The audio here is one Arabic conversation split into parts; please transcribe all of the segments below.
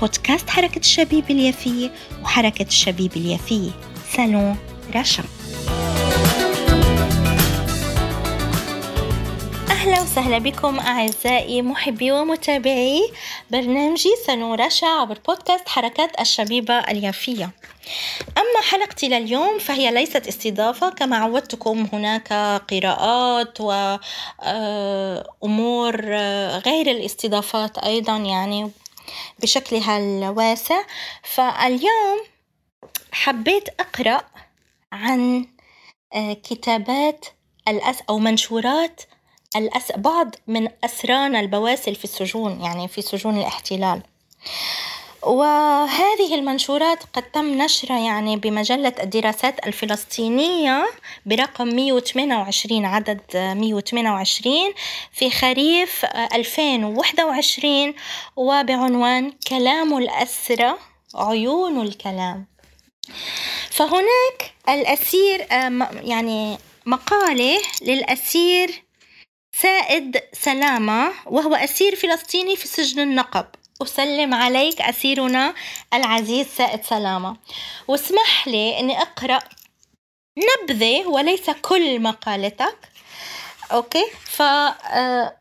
بودكاست حركة الشبيب اليافية وحركة الشبيب اليافية سالون رشا أهلا وسهلا بكم أعزائي محبي ومتابعي برنامجي سالون رشا عبر بودكاست حركات الشبيبة اليافية أما حلقتي لليوم فهي ليست استضافة كما عودتكم هناك قراءات وأمور آه، غير الاستضافات أيضا يعني. بشكلها الواسع فاليوم حبيت أقرأ عن آه، كتابات الأس أو منشورات الأس... بعض من أسران البواسل في السجون يعني في سجون الاحتلال. وهذه المنشورات قد تم نشرها يعني بمجلة الدراسات الفلسطينية برقم 128 عدد 128 في خريف 2021 وبعنوان كلام الأسرة عيون الكلام. فهناك الأسير يعني مقالة للأسير سائد سلامة وهو أسير فلسطيني في سجن النقب. أسلم عليك أسيرنا العزيز سائد سلامة. واسمح لي أني أقرأ نبذة وليس كل مقالتك. أوكي؟ ف آه،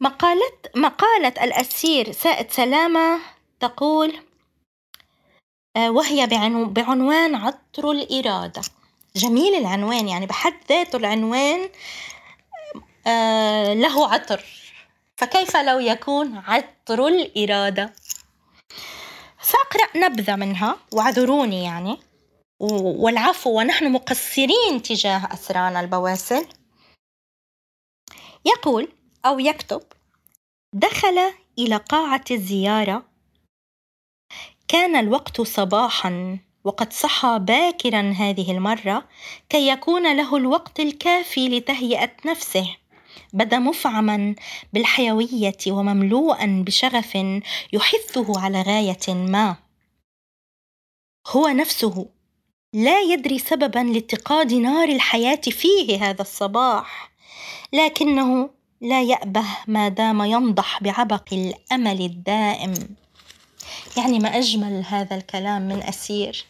مقالة مقالة الأسير سائد سلامة تقول آه، وهي بعنوان عطر الإرادة. جميل العنوان يعني بحد ذاته العنوان آه، له عطر. فكيف لو يكون عطر الإرادة؟ سأقرأ نبذة منها واعذروني يعني. والعفو ونحن مقصرين تجاه أسران البواسل. يقول أو يكتب دخل إلى قاعة الزيارة. كان الوقت صباحا وقد صحى باكرا هذه المرة كي يكون له الوقت الكافي لتهيئة نفسه. بدا مفعما بالحيوية ومملوءا بشغف يحثه على غاية ما. هو نفسه لا يدري سببا لاتقاد نار الحياة فيه هذا الصباح لكنه لا يأبه ما دام ينضح بعبق الأمل الدائم. يعني ما أجمل هذا الكلام من أسير.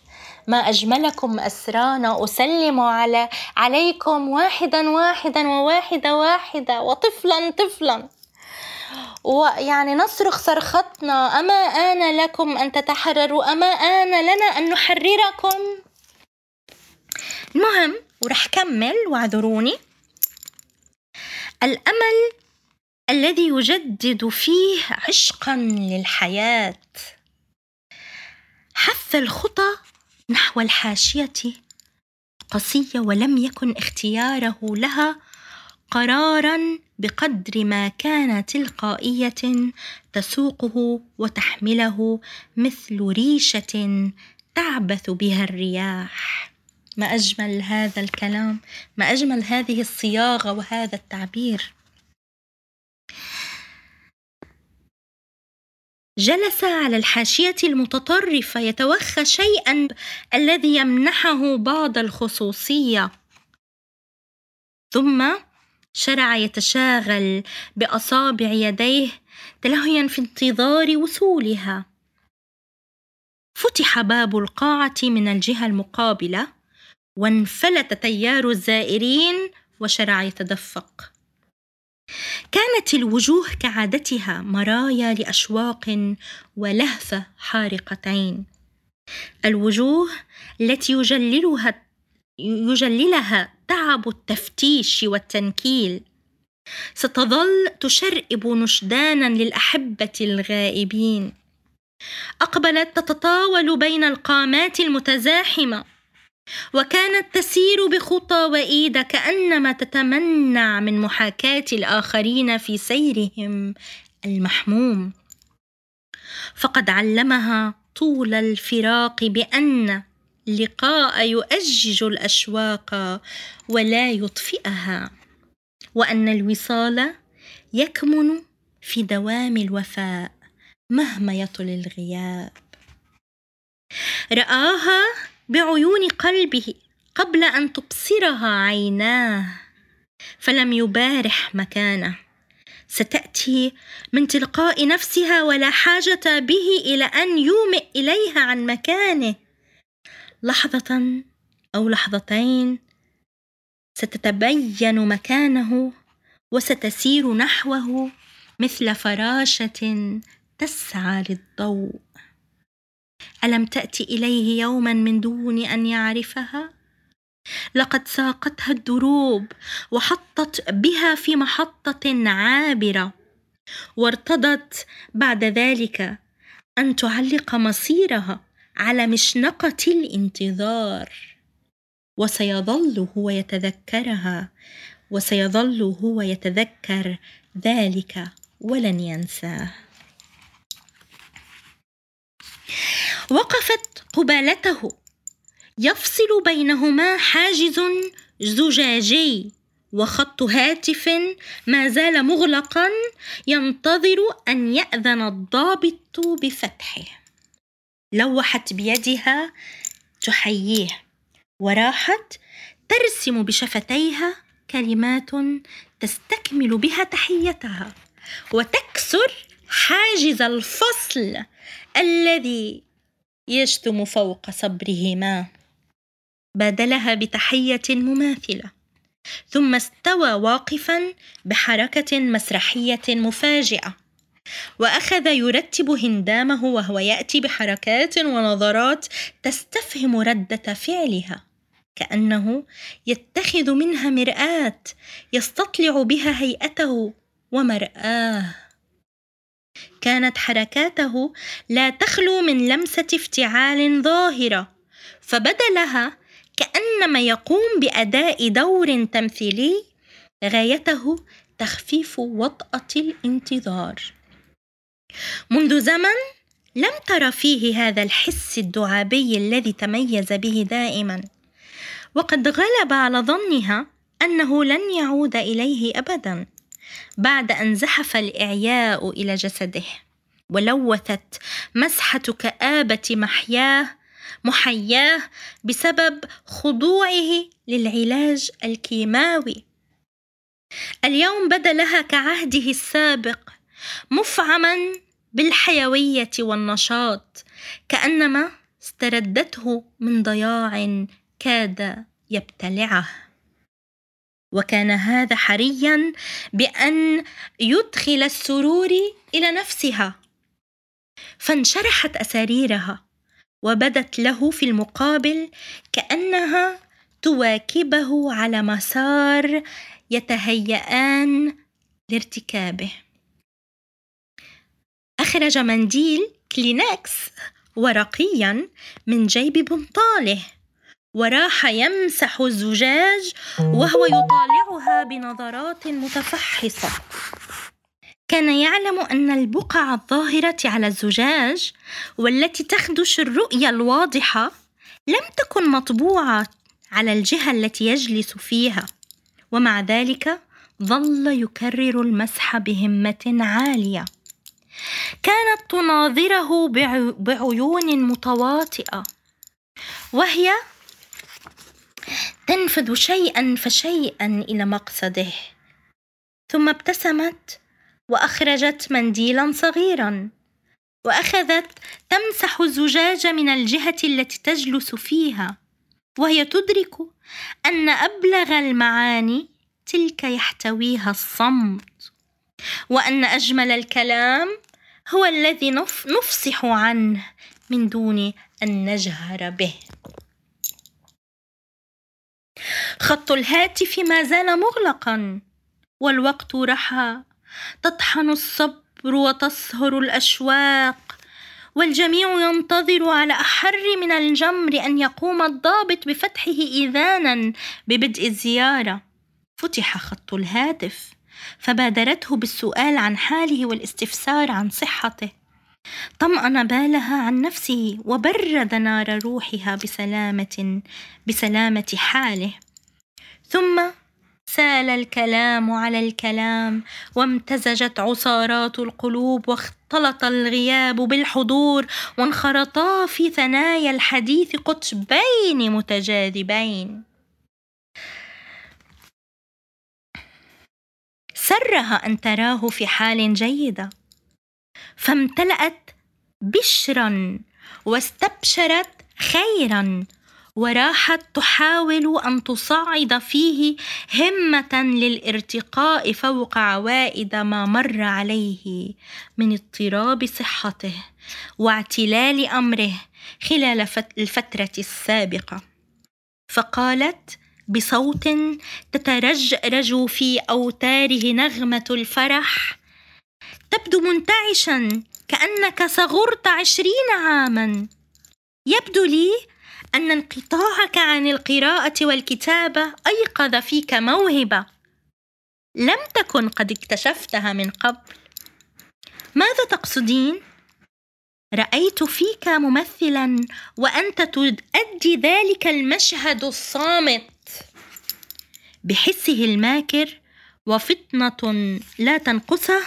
ما أجملكم أسرانا أسلم على عليكم واحدا واحدا وواحدة واحدة وطفلا طفلا. ويعني نصرخ صرختنا أما آن لكم أن تتحرروا؟ أما آن لنا أن نحرركم؟ المهم ورح كمل واعذروني. الأمل الذي يجدد فيه عشقا للحياة. حث الخطى نحو الحاشية قصية ولم يكن اختياره لها قرارا بقدر ما كان تلقائية تسوقه وتحمله مثل ريشة تعبث بها الرياح. ما أجمل هذا الكلام؟ ما أجمل هذه الصياغة وهذا التعبير؟ جلس على الحاشية المتطرفة يتوخى شيئا الذي يمنحه بعض الخصوصية. ثم شرع يتشاغل بأصابع يديه تلهيا في انتظار وصولها. فتح باب القاعة من الجهة المقابلة وانفلت تيار الزائرين وشرع يتدفق. كانت الوجوه كعادتها مرايا لأشواق ولهفه حارقتين. الوجوه التي يجللها يجللها تعب التفتيش والتنكيل. ستظل تشرئب نشدانا للأحبة الغائبين. أقبلت تتطاول بين القامات المتزاحمة. وكانت تسير بخطى وايده كأنما تتمنع من محاكاة الآخرين في سيرهم المحموم. فقد علمها طول الفراق بأن اللقاء يؤجج الأشواق ولا يطفئها وأن الوصال يكمن في دوام الوفاء مهما يطل الغياب. رآها بعيون قلبه قبل أن تبصرها عيناه فلم يبارح مكانه. ستأتي من تلقاء نفسها ولا حاجة به إلى أن يومئ إليها عن مكانه. لحظة أو لحظتين ستتبين مكانه وستسير نحوه مثل فراشه تسعى للضوء. ألم تات إليه يوما من دون أن يعرفها؟ لقد ساقتها الدروب وحطت بها في محطة عابرة وارتضت بعد ذلك أن تعلق مصيرها على مشنقة الانتظار. وسيظل هو يتذكرها وسيظل هو يتذكر ذلك ولن ينساه. وقفت قبالته. يفصل بينهما حاجز زجاجي وخط هاتف ما زال مغلقا ينتظر أن يأذن الضابط بفتحه. لوحت بيدها تحييه وراحت ترسم بشفتيها كلمات تستكمل بها تحيتها وتكسر حاجز الفصل الذي يشتم فوق صبرهما. بادلها بتحية مماثلة. ثم استوى واقفا بحركة مسرحية مفاجئة. وأخذ يرتب هندامه وهو يأتي بحركات ونظرات تستفهم ردة فعلها. كأنه يتخذ منها مرآة يستطلع بها هيئته ومرآه. كانت حركاته لا تخلو من لمسة افتعال ظاهرة فبدا لها كأنما يقوم بأداء دور تمثيلي غايته تخفيف وطأة الانتظار. منذ زمن لم تر فيه هذا الحس الدعابي الذي تميز به دائما وقد غلب على ظنها أنه لن يعود إليه ابدا. بعد أن زحف الإعياء إلى جسده ولوثت مسحه كابه محياه محياه بسبب خضوعه للعلاج الكيماوي. اليوم بدا لها كعهده السابق مفعما بالحيوية والنشاط كأنما استردته من ضياع كاد يبتلعه. وكان هذا حريا بأن يدخل السرور إلى نفسها. فانشرحت أساريرها وبدت له في المقابل كأنها تواكبه على مسار يتهيئان لارتكابه. أخرج منديل كلينكس ورقيا من جيب بنطاله. وراح يمسح الزجاج وهو يطالعها بنظرات متفحصة. كان يعلم أن البقع الظاهرة على الزجاج والتي تخدش الرؤية الواضحة لم تكن مطبوعة على الجهة التي يجلس فيها ومع ذلك ظل يكرر المسح بهمة عالية. كانت تناظره بعيون متواطئة وهي تنفذ شيئا فشيئا إلى مقصده. ثم ابتسمت وأخرجت منديلا صغيرا وأخذت تمسح الزجاج من الجهة التي تجلس فيها وهي تدرك أن أبلغ المعاني تلك يحتويها الصمت وأن أجمل الكلام هو الذي نفصح عنه من دون أن نجهر به. خط الهاتف ما زال مغلقا والوقت رحى. تطحن الصبر وتصهر الأشواق والجميع ينتظر على أحر من الجمر أن يقوم الضابط بفتحه اذانا ببدء الزيارة. فتح خط الهاتف فبادرته بالسؤال عن حاله والاستفسار عن صحته. طمأن بالها عن نفسه وبرد نار روحها بسلامة بسلامة حاله. ثم سال الكلام على الكلام وامتزجت عصارات القلوب واختلط الغياب بالحضور وانخرطا في ثنايا الحديث قطبين متجاذبين. سرها أن تراه في حال جيدة. فامتلأت بشرا واستبشرت خيرا وراحت تحاول أن تصعد فيه همة للارتقاء فوق عوائد ما مر عليه من اضطراب صحته واعتلال أمره خلال الفترة السابقة. فقالت بصوت تترجرج في أوتاره نغمة الفرح تبدو منتعشا كأنك صغرت عشرين عاما. يبدو لي أن انقطاعك عن القراءة والكتابة أيقظ فيك موهبة. لم تكن قد اكتشفتها من قبل. ماذا تقصدين؟ رأيت فيك ممثلا وأنت تؤدي ذلك المشهد الصامت. بحسه الماكر وفطنة لا تنقصه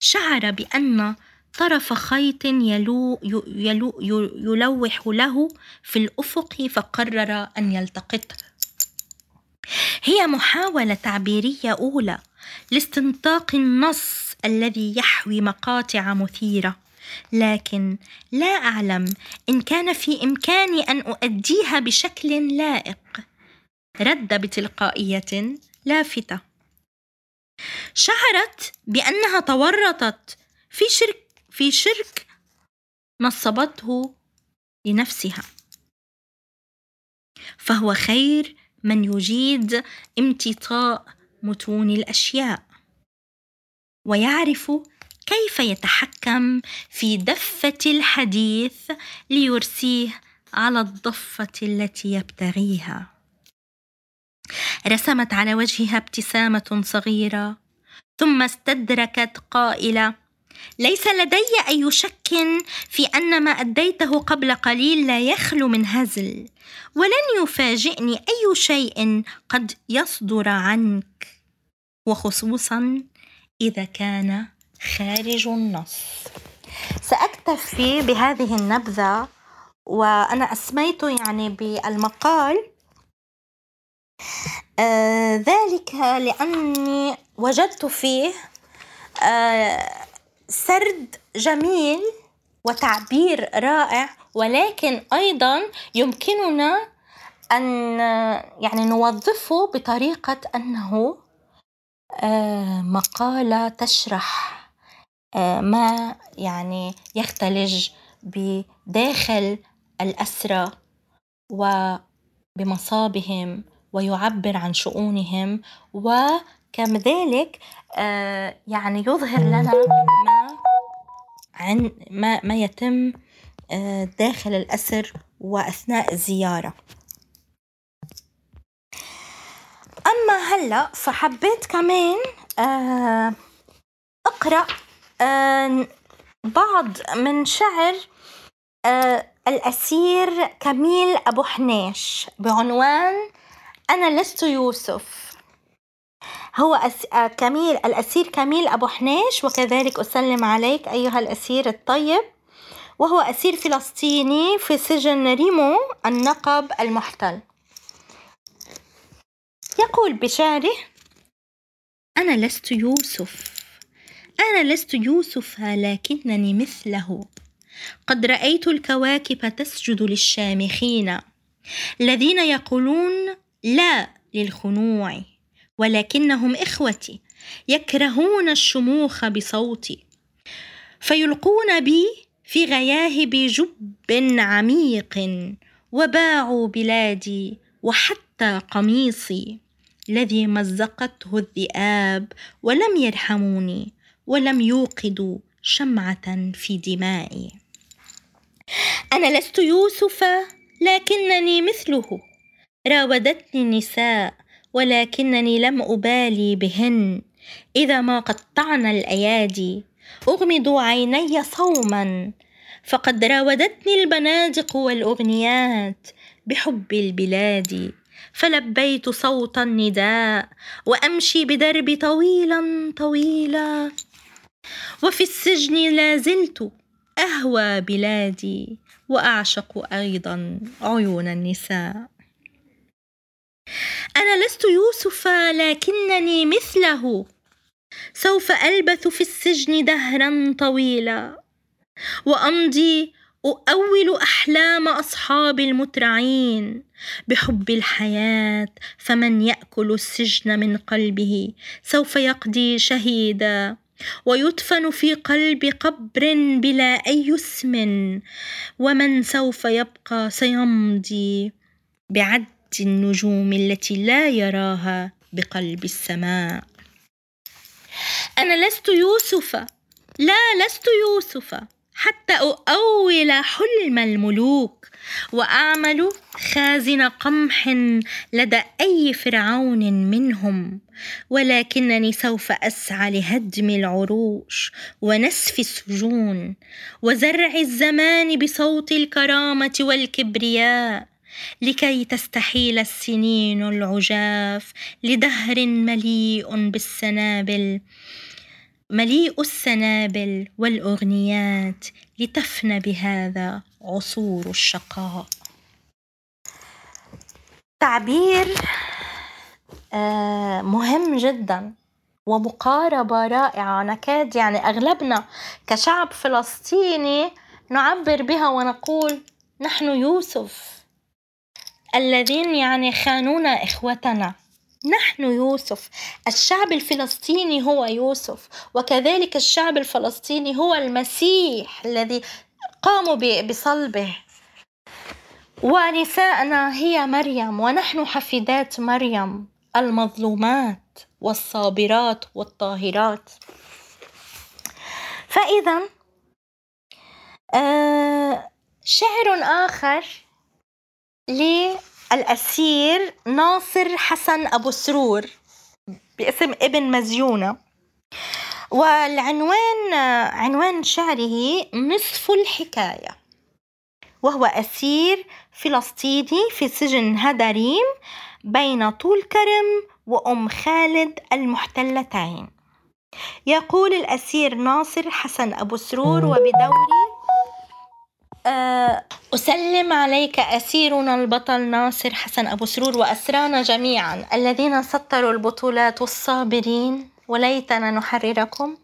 شعر بأن طرف خيط يلو يلو يلوح له في الأفق فقرر أن يلتقطه هي محاولة تعبيرية أولى لاستنطاق النص الذي يحوي مقاطع مثيرة لكن لا أعلم إن كان في إمكاني أن أؤديها بشكل لائق. رد بتلقائية لافتة. شعرت بأنها تورطت في شرك في شرك نصبته لنفسها. فهو خير من يجيد امتطاء متون الأشياء. ويعرف كيف يتحكم في دفة الحديث ليرسيه على الضفة التي يبتغيها. رسمت على وجهها ابتسامة صغيرة. ثم استدركت قائلة ليس لدي أي شك في أن ما أديته قبل قليل لا يخلو من هزل ولن يفاجئني أي شيء قد يصدر عنك. وخصوصا إذا كان خارج النص. سأكتفي بهذه النبذة وأنا أسميت يعني بالمقال ذلك لأني وجدت فيه آه سرد جميل وتعبير رائع ولكن أيضا يمكننا أن يعني نوظفه بطريقة أنه آه، مقالة تشرح آه، ما يعني يختلج بداخل الاسرى وبمصابهم ويعبر عن شؤونهم وكذلك آه، يعني يظهر لنا ما عن ما ما يتم آه، داخل الأسر وأثناء الزيارة. أما هلأ فحبيت كمان آه، أقرأ بعض من شعر الأسير كميل أبو حنيش بعنوان أنا لست يوسف. هو. آه، كميل الأسير كميل أبو حنيش وكذلك أسلم عليك أيها الأسير الطيب. وهو أسير فلسطيني في سجن ريمو النقب المحتل. يقول بشعره أنا لست يوسف. أنا لست يوسف لكنني مثله. قد رأيت الكواكب تسجد للشامخين الذين يقولون لا للخنوع ولكنهم إخوتي يكرهون الشموخ بصوتي فيلقون بي في غياهب جب عميق وباعوا بلادي وحتى قميصي الذي مزقته الذئاب ولم يرحموني ولم يوقدوا شمعة في دمائي. أنا لست يوسف لكنني مثله. راودتني النساء ولكنني لم أبالي بهن. إذا ما قطعن الأيادي أغمض عيني صوما. فقد راودتني البنادق والأغنيات بحب البلاد. فلبيت صوت النداء وأمشي بدربي طويلا طويلا. وفي السجن لا زلت أهوى بلادي وأعشق أيضا عيون النساء. أنا لست يوسف لكنني مثله. سوف ألبث في السجن دهرا طويلا. وأمضي أؤول أحلام أصحاب المترعين. بحب الحياة فمن يأكل السجن من قلبه سوف يقضي شهيدا. ويدفن في قلب قبر بلا أي اسم. ومن سوف يبقى سيمضي بعد النجوم التي لا يراها بقلب السماء. أنا لست يوسف. لا لست يوسف. حتى أؤول حلم الملوك وأعمل خازن قمح لدى أي فرعون منهم ولكنني سوف أسعى لهدم العروش ونسف السجون وزرع الزمان بصوت الكرامة والكبرياء. لكي تستحيل السنين العجاف لدهر مليء بالسنابل. مليء السنابل والأغنيات لتفنى بهذا عصور الشقاء. تعبير آه، مهم جدا ومقاربة رائعة. نكاد يعني أغلبنا كشعب فلسطيني نعبر بها ونقول نحن يوسف. الذين يعني خانونا إخوتنا. نحن يوسف الشعب الفلسطيني هو يوسف وكذلك الشعب الفلسطيني هو المسيح الذي قاموا بصلبه. ونساءنا هي مريم ونحن حفيدات مريم المظلومات والصابرات والطاهرات. فإذا آه شعر آخر الأسير ناصر حسن أبو سرور باسم ابن مزيونة. والعنوان عنوان شعره نصف الحكاية وهو أسير فلسطيني في سجن هدريم بين طول كرم وأم خالد المحتلتين. يقول الأسير ناصر حسن أبو سرور وبدوري أسلم عليك أسيرنا البطل ناصر حسن أبو سرور وأسرانا جميعا الذين سطروا البطولات والصابرين وليتنا نحرركم.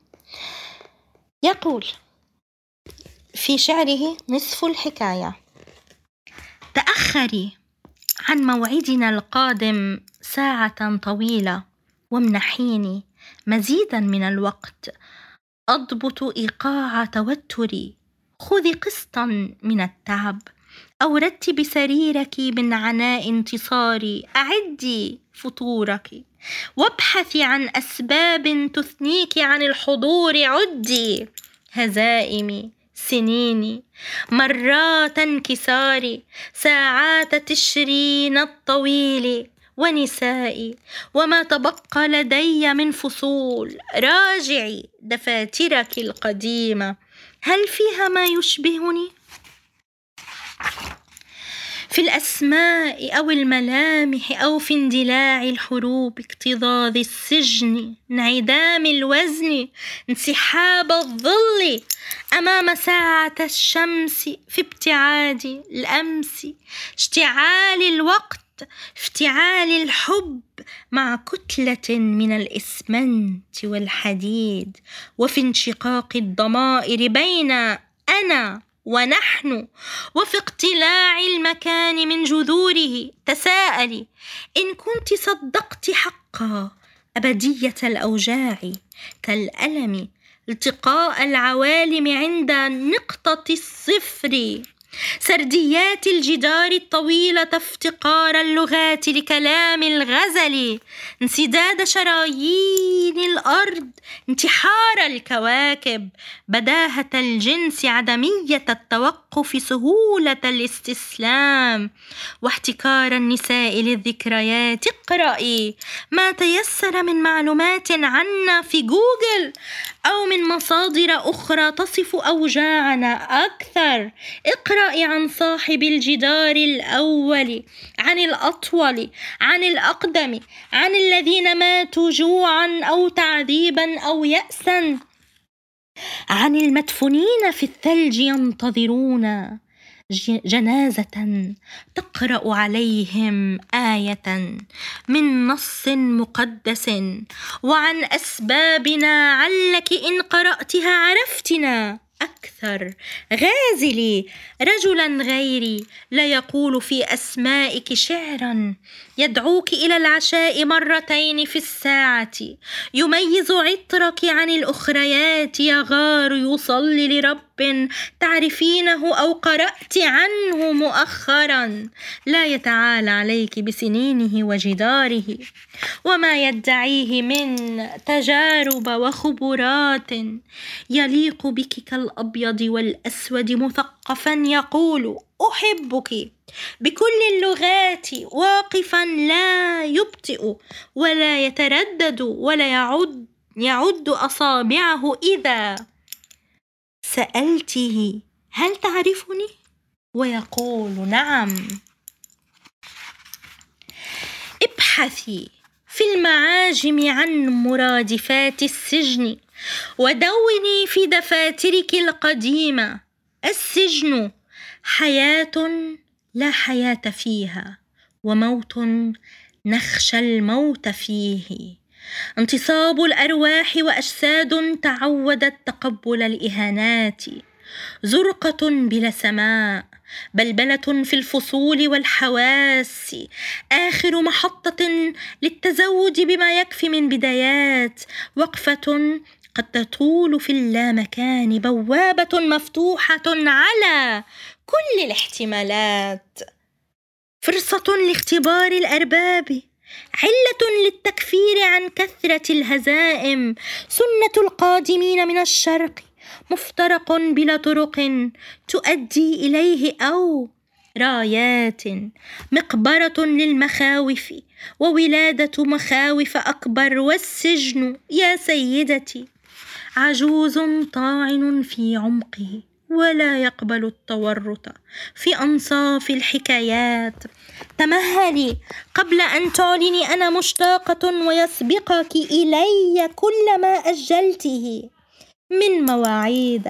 يقول في شعره نصف الحكاية. تأخري عن موعدنا القادم ساعة طويلة وامنحيني مزيدا من الوقت أضبط إيقاع توتري. خذي قسطا من التعب أو رتبي سريرك من عناء انتصاري أعدي فطورك. وابحثي عن أسباب تثنيك عن الحضور عدي هزائمي سنيني مرات انكساري ساعات تشرين الطويل ونسائي. وما تبقى لدي من فصول راجعي دفاترك القديمة. هل فيها ما يشبهني؟ في الأسماء أو الملامح أو في اندلاع الحروب اكتظاظ السجن انعدام الوزن انسحاب الظل أمام ساعة الشمس في ابتعاد الأمس اشتعال الوقت افتعال الحب. مع كتلة من الإسمنت والحديد وفي انشقاق الضمائر بين أنا ونحن وفي اقتلاع المكان من جذوره. تساءلي إن كنت صدقت حقا أبدية الأوجاع. كالألم التقاء العوالم عند نقطة الصفر. سرديات الجدار الطويلة افتقار اللغات لكلام الغزل. انسداد شرايين الأرض انتحار الكواكب. بداهة الجنس عدمية التوقف سهولة الاستسلام. واحتكار النساء للذكريات اقرأي ما تيسر من معلومات عنا في جوجل أو من مصادر أخرى تصف أوجاعنا أكثر. اقرأي عن صاحب الجدار الأول عن الأطول عن الأقدم عن الذين ماتوا جوعا أو تعذيبا أو يأسا. عن المدفونين في الثلج ينتظرون جنازة تقرأ عليهم آية من نص مقدس. وعن أسبابنا علك إن قرأتها عرفتنا. أكثر. غازلي رجلا غيري لا يقول في أسمائك شعرا. يدعوك إلى العشاء مرتين في الساعة. يميز عطرك عن الأخريات. يغار يصلي لرب تعرفينه أو قرأت عنه مؤخرا. لا يتعالى عليك بسنينه وجداره وما يدعيه من تجارب وخبرات. يليق بك كالأبيض والأسود مثقفا يقول أحبك بكل اللغات واقفا لا يبطئ ولا يتردد ولا يعد يعد أصابعه إذا سألته هل تعرفني؟ ويقول نعم. ابحثي في المعاجم عن مرادفات السجن ودوني في دفاترك القديمة. السجن حياة لا حياة فيها وموت نخشى الموت فيه. انتصاب الأرواح وأجساد تعودت تقبل الاهانات زرقة بلا سماء بلبلة في الفصول والحواس. آخر محطة للتزود بما يكفي من بدايات. وقفة قد تطول في اللامكان بوابة مفتوحة على كل الاحتمالات. فرصة لاختبار الأرباب. علة للتكفير عن كثرة الهزائم سنة القادمين من الشرق مفترق بلا طرق تؤدي إليه أو رايات مقبرة للمخاوف وولادة مخاوف أكبر والسجن يا سيدتي عجوز طاعن في عمقه. ولا يقبل التورط في أنصاف الحكايات. تمهلي قبل أن تعلني أنا مشتاقة ويسبقك إلي كل ما أجلته. من مواعيد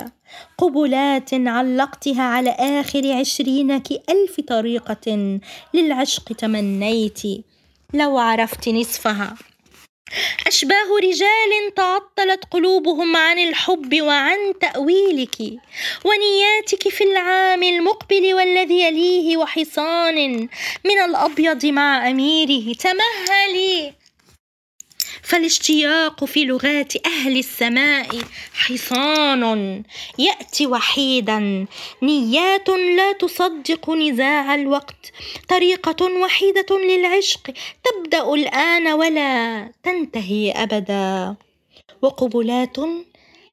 قبلات علقتها على آخر عشرينك ألف طريقة للعشق تمنيت. لو عرفت نصفها. أشباه رجال تعطلت قلوبهم عن الحب وعن تأويلك ونياتك في العام المقبل والذي يليه وحصان من الأبيض مع أميره تمهلي فالاشتياق في لغات أهل السماء حصان يأتي وحيدا نيات لا تصدق نزاع الوقت طريقة وحيدة للعشق تبدأ الآن ولا تنتهي أبدا. وقبلات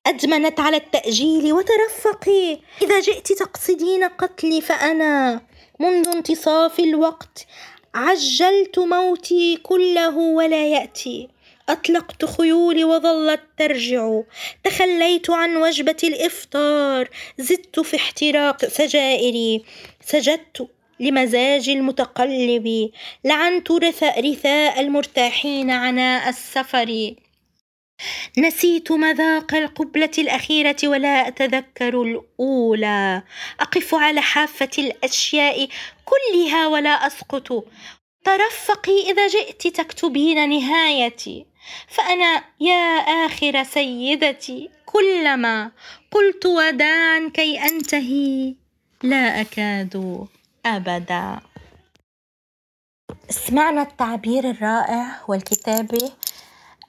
أدمنت على التأجيل وترفقي إذا جئت تقصدين قتلي فأنا منذ انتصاف الوقت عجلت موتي كله ولا يأتي. أطلقت خيولي وظلت ترجع. تخليت عن وجبة الإفطار. زدت في احتراق سجائري. سجدت لمزاج المتقلب. لعنت رثاء المرتاحين عناء السفر. نسيت مذاق القبلة الأخيرة ولا أتذكر الأولى. أقف على حافة الأشياء كلها ولا أسقط. ترفقي إذا جئت تكتبين نهايتي. فأنا يا آخر سيدتي كلما قلت وداعا كي أنتهي لا أكاد أبدا. سمعنا التعبير الرائع والكتابة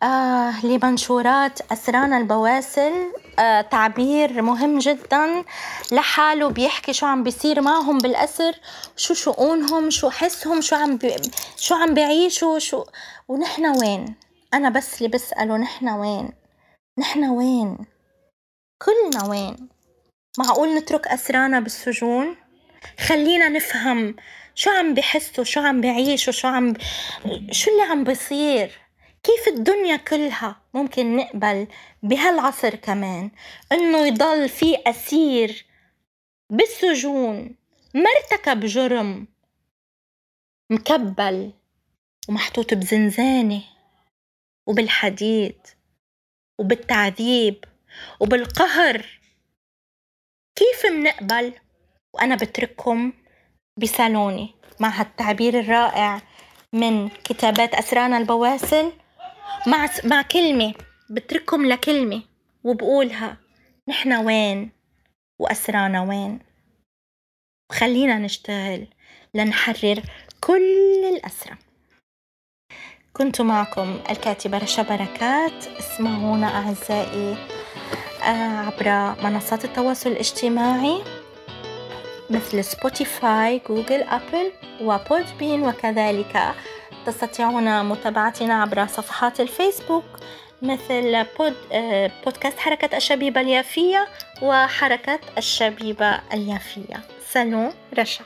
آه لمنشورات أسران البواسل. آه تعبير مهم جدا. لحاله بيحكي شو عم بيصير معهم بالأسر شو شؤونهم شو حسهم شو عم بي شو عم بيعيشوا شو ونحن وين؟ أنا بس اللي بسأله نحن وين؟ نحن وين؟ كلنا وين؟ معقول نترك أسرانا بالسجون؟ خلينا نفهم شو عم بحسوا شو عم بعيشوا شو عم ب... شو اللي عم بصير كيف الدنيا كلها؟ ممكن نقبل بهالعصر كمان إنه يضل في أسير بالسجون ما ارتكب جرم مكبل ومحطوط بزنزانة. وبالحديد وبالتعذيب وبالقهر. كيف منقبل؟ وأنا بترككم بصالوني مع هالتعبير الرائع من كتابات أسرانا البواسل. مع مع كلمة بترككم لكلمة وبقولها نحن وين؟ وأسرانا وين؟ وخلينا نشتغل لنحرر كل الأسرى. كنت معكم الكاتبة رشا بركات اسمعونا أعزائي آه، عبر منصات التواصل الاجتماعي مثل Spotify Google Apple و Podbean وكذلك تستطيعون متابعتنا عبر صفحات الفيسبوك مثل بود آه، بودكاست حركة الشبيبة اليافية وحركة الشبيبة اليافية. سلام رشا.